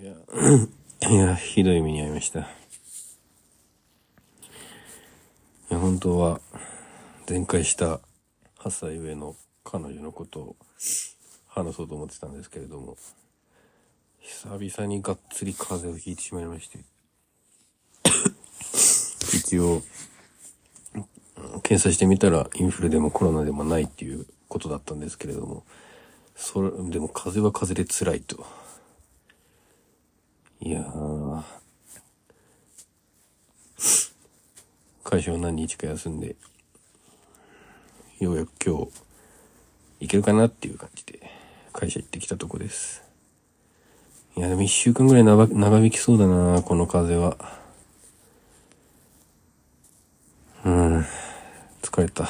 いや、いや、ひどい目に遭いました。いや、本当は、前回した8歳上の彼女のことを話そうと思ってたんですけれども、久々にがっつり風邪をひいてしまいまして、一応、検査してみたらインフルでもコロナでもないっていうことだったんですけれども、それ、でも風邪は風邪で辛いと。いやー、会社を何日か休んで、ようやく今日、行けるかなっていう感じで、会社行ってきたとこです。いや、でも一週間ぐらい長長引きそうだな、この風は。うん、疲れた。